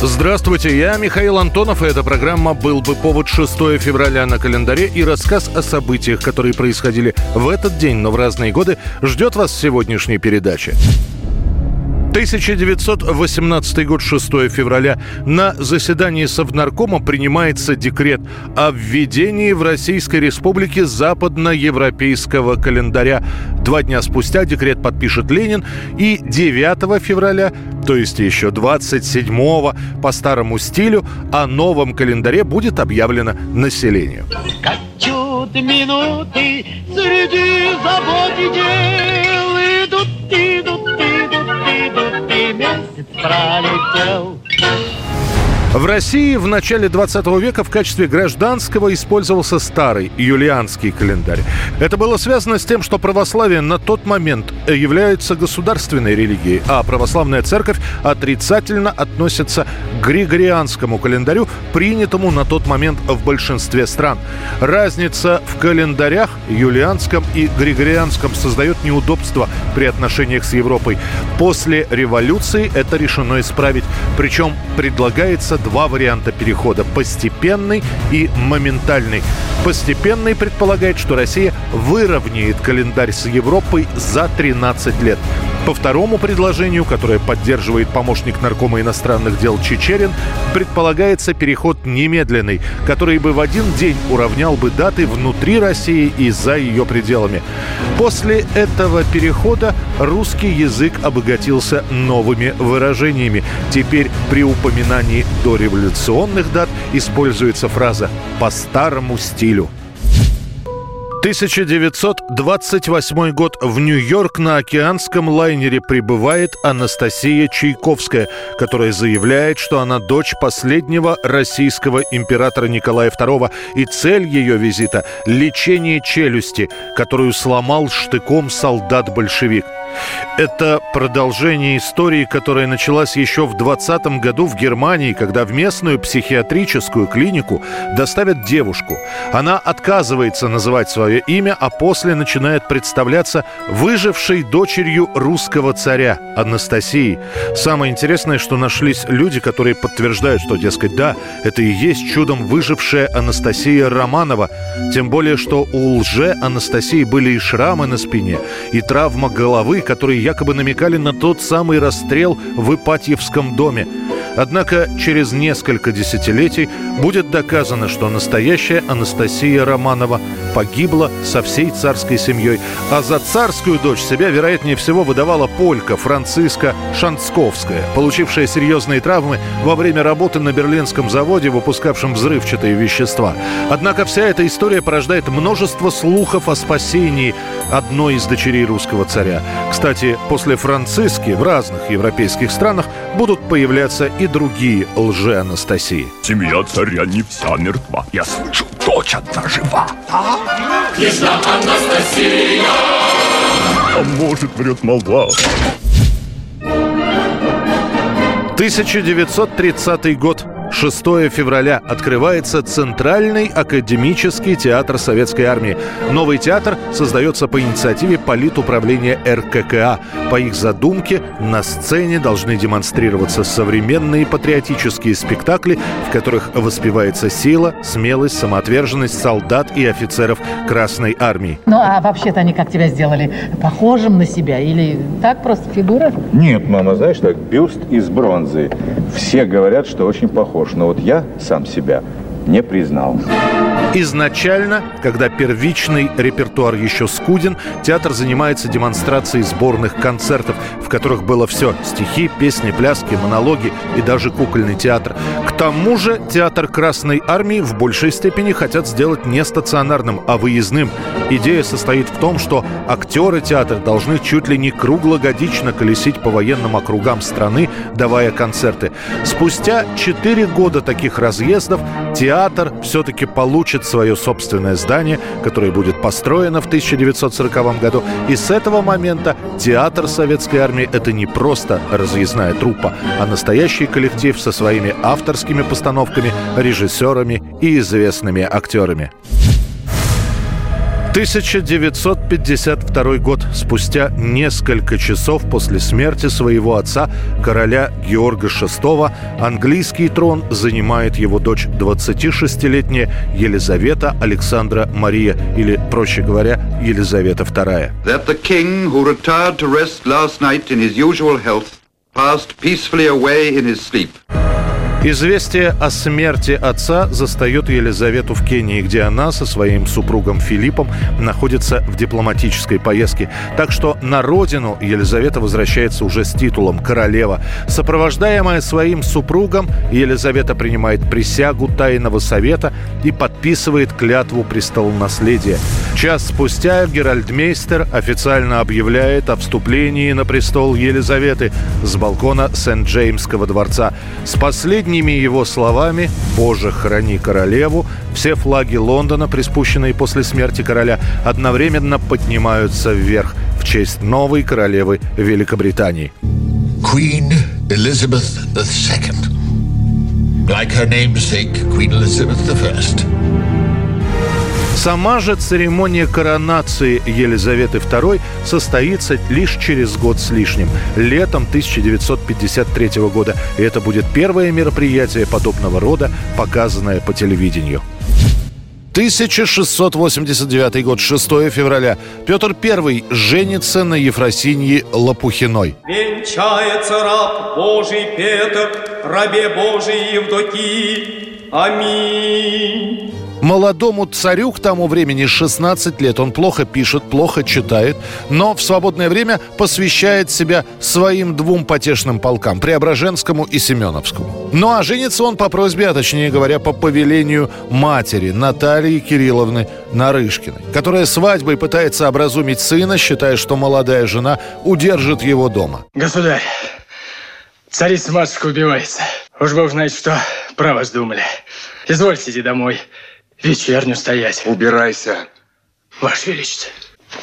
Здравствуйте, я Михаил Антонов, и эта программа «Был бы повод» 6 февраля на календаре и рассказ о событиях, которые происходили в этот день, но в разные годы, ждет вас в сегодняшней передаче. 1918 год, 6 февраля. На заседании Совнаркома принимается декрет о введении в Российской Республике западноевропейского календаря. Два дня спустя декрет подпишет Ленин, и 9 февраля, то есть еще 27 по старому стилю, о новом календаре будет объявлено населению. Скачут минуты среди забот и дел, pra lição В России в начале 20 века в качестве гражданского использовался старый юлианский календарь. Это было связано с тем, что православие на тот момент является государственной религией, а православная церковь отрицательно относится к григорианскому календарю, принятому на тот момент в большинстве стран. Разница в календарях юлианском и григорианском создает неудобства при отношениях с Европой. После революции это решено исправить. Причем предлагается два варианта перехода – постепенный и моментальный. Постепенный предполагает, что Россия выровняет календарь с Европой за 13 лет. По второму предложению, которое поддерживает помощник наркома иностранных дел Чечерин, предполагается переход немедленный, который бы в один день уравнял бы даты внутри России и за ее пределами. После этого перехода русский язык обогатился новыми выражениями. Теперь при упоминании дореволюционных дат используется фраза «по старому стилю». 1928 год. В Нью-Йорк на океанском лайнере прибывает Анастасия Чайковская, которая заявляет, что она дочь последнего российского императора Николая II, и цель ее визита – лечение челюсти, которую сломал штыком солдат-большевик. Это продолжение истории, которая началась еще в 20 году в Германии, когда в местную психиатрическую клинику доставят девушку. Она отказывается называть свое имя, а после начинает представляться выжившей дочерью русского царя Анастасии. Самое интересное, что нашлись люди, которые подтверждают, что, дескать, да, это и есть чудом выжившая Анастасия Романова. Тем более, что у лже Анастасии были и шрамы на спине, и травма головы, которые якобы намекали на тот самый расстрел в Ипатьевском доме. Однако через несколько десятилетий будет доказано, что настоящая Анастасия Романова погибла со всей царской семьей, а за царскую дочь себя, вероятнее всего, выдавала полька Франциска Шанцковская, получившая серьезные травмы во время работы на берлинском заводе, выпускавшем взрывчатые вещества. Однако вся эта история порождает множество слухов о спасении одной из дочерей русского царя. Кстати, после Франциски в разных европейских странах будут появляться и другие лже-Анастасии. Семья царя не вся мертва. Я слышу, дочь одна жива. Княжна Анастасия. А может, врет молва. 1930 год. 6 февраля открывается Центральный академический театр Советской Армии. Новый театр создается по инициативе политуправления РККА. По их задумке на сцене должны демонстрироваться современные патриотические спектакли, в которых воспевается сила, смелость, самоотверженность солдат и офицеров Красной Армии. Ну, а вообще-то они как тебя сделали? Похожим на себя? Или так просто фигура? Нет, мама, знаешь, так, бюст из бронзы. Все говорят, что очень похож. Но вот я сам себя не признал. Изначально, когда первичный репертуар еще скуден, театр занимается демонстрацией сборных концертов, в которых было все – стихи, песни, пляски, монологи и даже кукольный театр. К тому же театр Красной Армии в большей степени хотят сделать не стационарным, а выездным. Идея состоит в том, что актеры театра должны чуть ли не круглогодично колесить по военным округам страны, давая концерты. Спустя 4 года таких разъездов театр все-таки получит свое собственное здание, которое будет построено в 1940 году. И с этого момента театр советской армии – это не просто разъездная труппа, а настоящий коллектив со своими авторскими постановками, режиссерами и известными актерами. 1952 год. Спустя несколько часов после смерти своего отца, короля Георга VI, английский трон занимает его дочь 26-летняя Елизавета Александра Мария, или, проще говоря, Елизавета II. That the king who retired to rest last night in his usual health passed peacefully away in his sleep. Известие о смерти отца застает Елизавету в Кении, где она со своим супругом Филиппом находится в дипломатической поездке. Так что на родину Елизавета возвращается уже с титулом королева. Сопровождаемая своим супругом, Елизавета принимает присягу тайного совета и подписывает клятву престолонаследия. Час спустя Геральдмейстер официально объявляет о вступлении на престол Елизаветы с балкона Сент-Джеймского дворца. С последней Одними его словами «Боже, храни королеву» все флаги Лондона, приспущенные после смерти короля, одновременно поднимаются вверх в честь новой королевы Великобритании. Queen Elizabeth II. Like her namesake, Queen Elizabeth I. Сама же церемония коронации Елизаветы II состоится лишь через год с лишним, летом 1953 года. И это будет первое мероприятие подобного рода, показанное по телевидению. 1689 год, 6 февраля. Петр I женится на Ефросиньи Лопухиной. Венчается раб Божий Петр, рабе Божий Евдокии. Аминь. Молодому царю к тому времени 16 лет. Он плохо пишет, плохо читает, но в свободное время посвящает себя своим двум потешным полкам – Преображенскому и Семеновскому. Ну а женится он по просьбе, а точнее говоря, по повелению матери Натальи Кирилловны Нарышкиной, которая свадьбой пытается образумить сына, считая, что молодая жена удержит его дома. Государь, царица-матушка убивается. Уж бог знает, что про вас думали. Извольте иди домой вечерню стоять. Убирайся. Ваше Величество.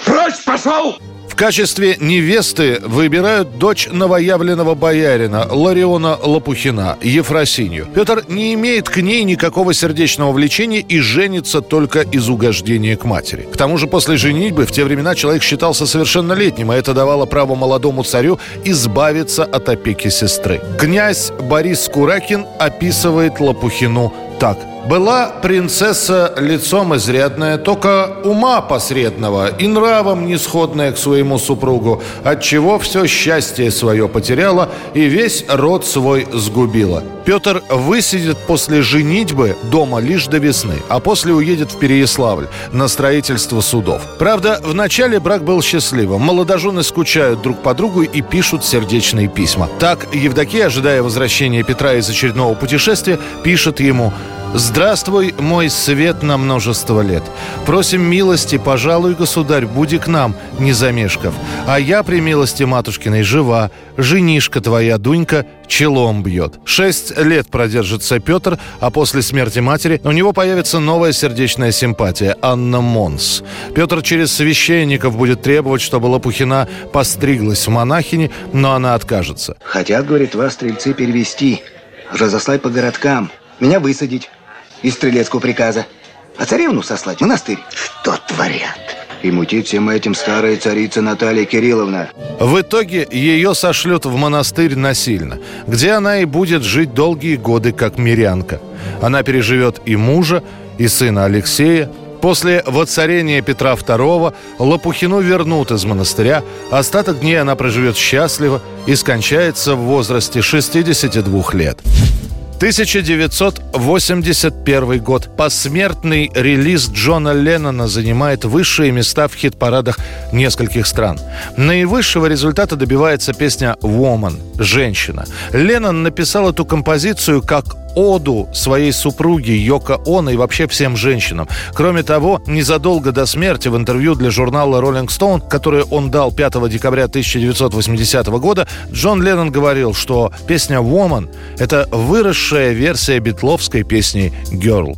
Прочь пошел! В качестве невесты выбирают дочь новоявленного боярина Лариона Лопухина, Ефросинью. Петр не имеет к ней никакого сердечного влечения и женится только из угождения к матери. К тому же после женитьбы в те времена человек считался совершеннолетним, а это давало право молодому царю избавиться от опеки сестры. Князь Борис Куракин описывает Лопухину так – была принцесса лицом изрядная, только ума посредного и нравом нисходная к своему супругу, отчего все счастье свое потеряла и весь род свой сгубила. Петр высидит после женитьбы дома лишь до весны, а после уедет в Переяславль на строительство судов. Правда, в начале брак был счастливым. Молодожены скучают друг по другу и пишут сердечные письма. Так Евдокия, ожидая возвращения Петра из очередного путешествия, пишет ему Здравствуй, мой свет на множество лет. Просим милости, пожалуй, государь, буди к нам, не замешков. А я при милости матушкиной жива, женишка твоя, Дунька, челом бьет. Шесть лет продержится Петр, а после смерти матери у него появится новая сердечная симпатия – Анна Монс. Петр через священников будет требовать, чтобы Лопухина постриглась в монахини, но она откажется. Хотят, говорит, вас, стрельцы, перевести, разослать по городкам, меня высадить из стрелецкого приказа, а царевну сослать в монастырь. Что творят? И мутит всем этим старая царица Наталья Кирилловна. В итоге ее сошлют в монастырь насильно, где она и будет жить долгие годы как мирянка. Она переживет и мужа, и сына Алексея, После воцарения Петра II Лопухину вернут из монастыря. Остаток дней она проживет счастливо и скончается в возрасте 62 лет. 1981 год. Посмертный релиз Джона Леннона занимает высшие места в хит-парадах нескольких стран. Наивысшего результата добивается песня «Woman» – «Женщина». Леннон написал эту композицию как оду своей супруге Йоко Оно и вообще всем женщинам. Кроме того, незадолго до смерти в интервью для журнала Rolling Stone, которое он дал 5 декабря 1980 года, Джон Леннон говорил, что песня «Woman» — это выросшая версия битловской песни «Girl».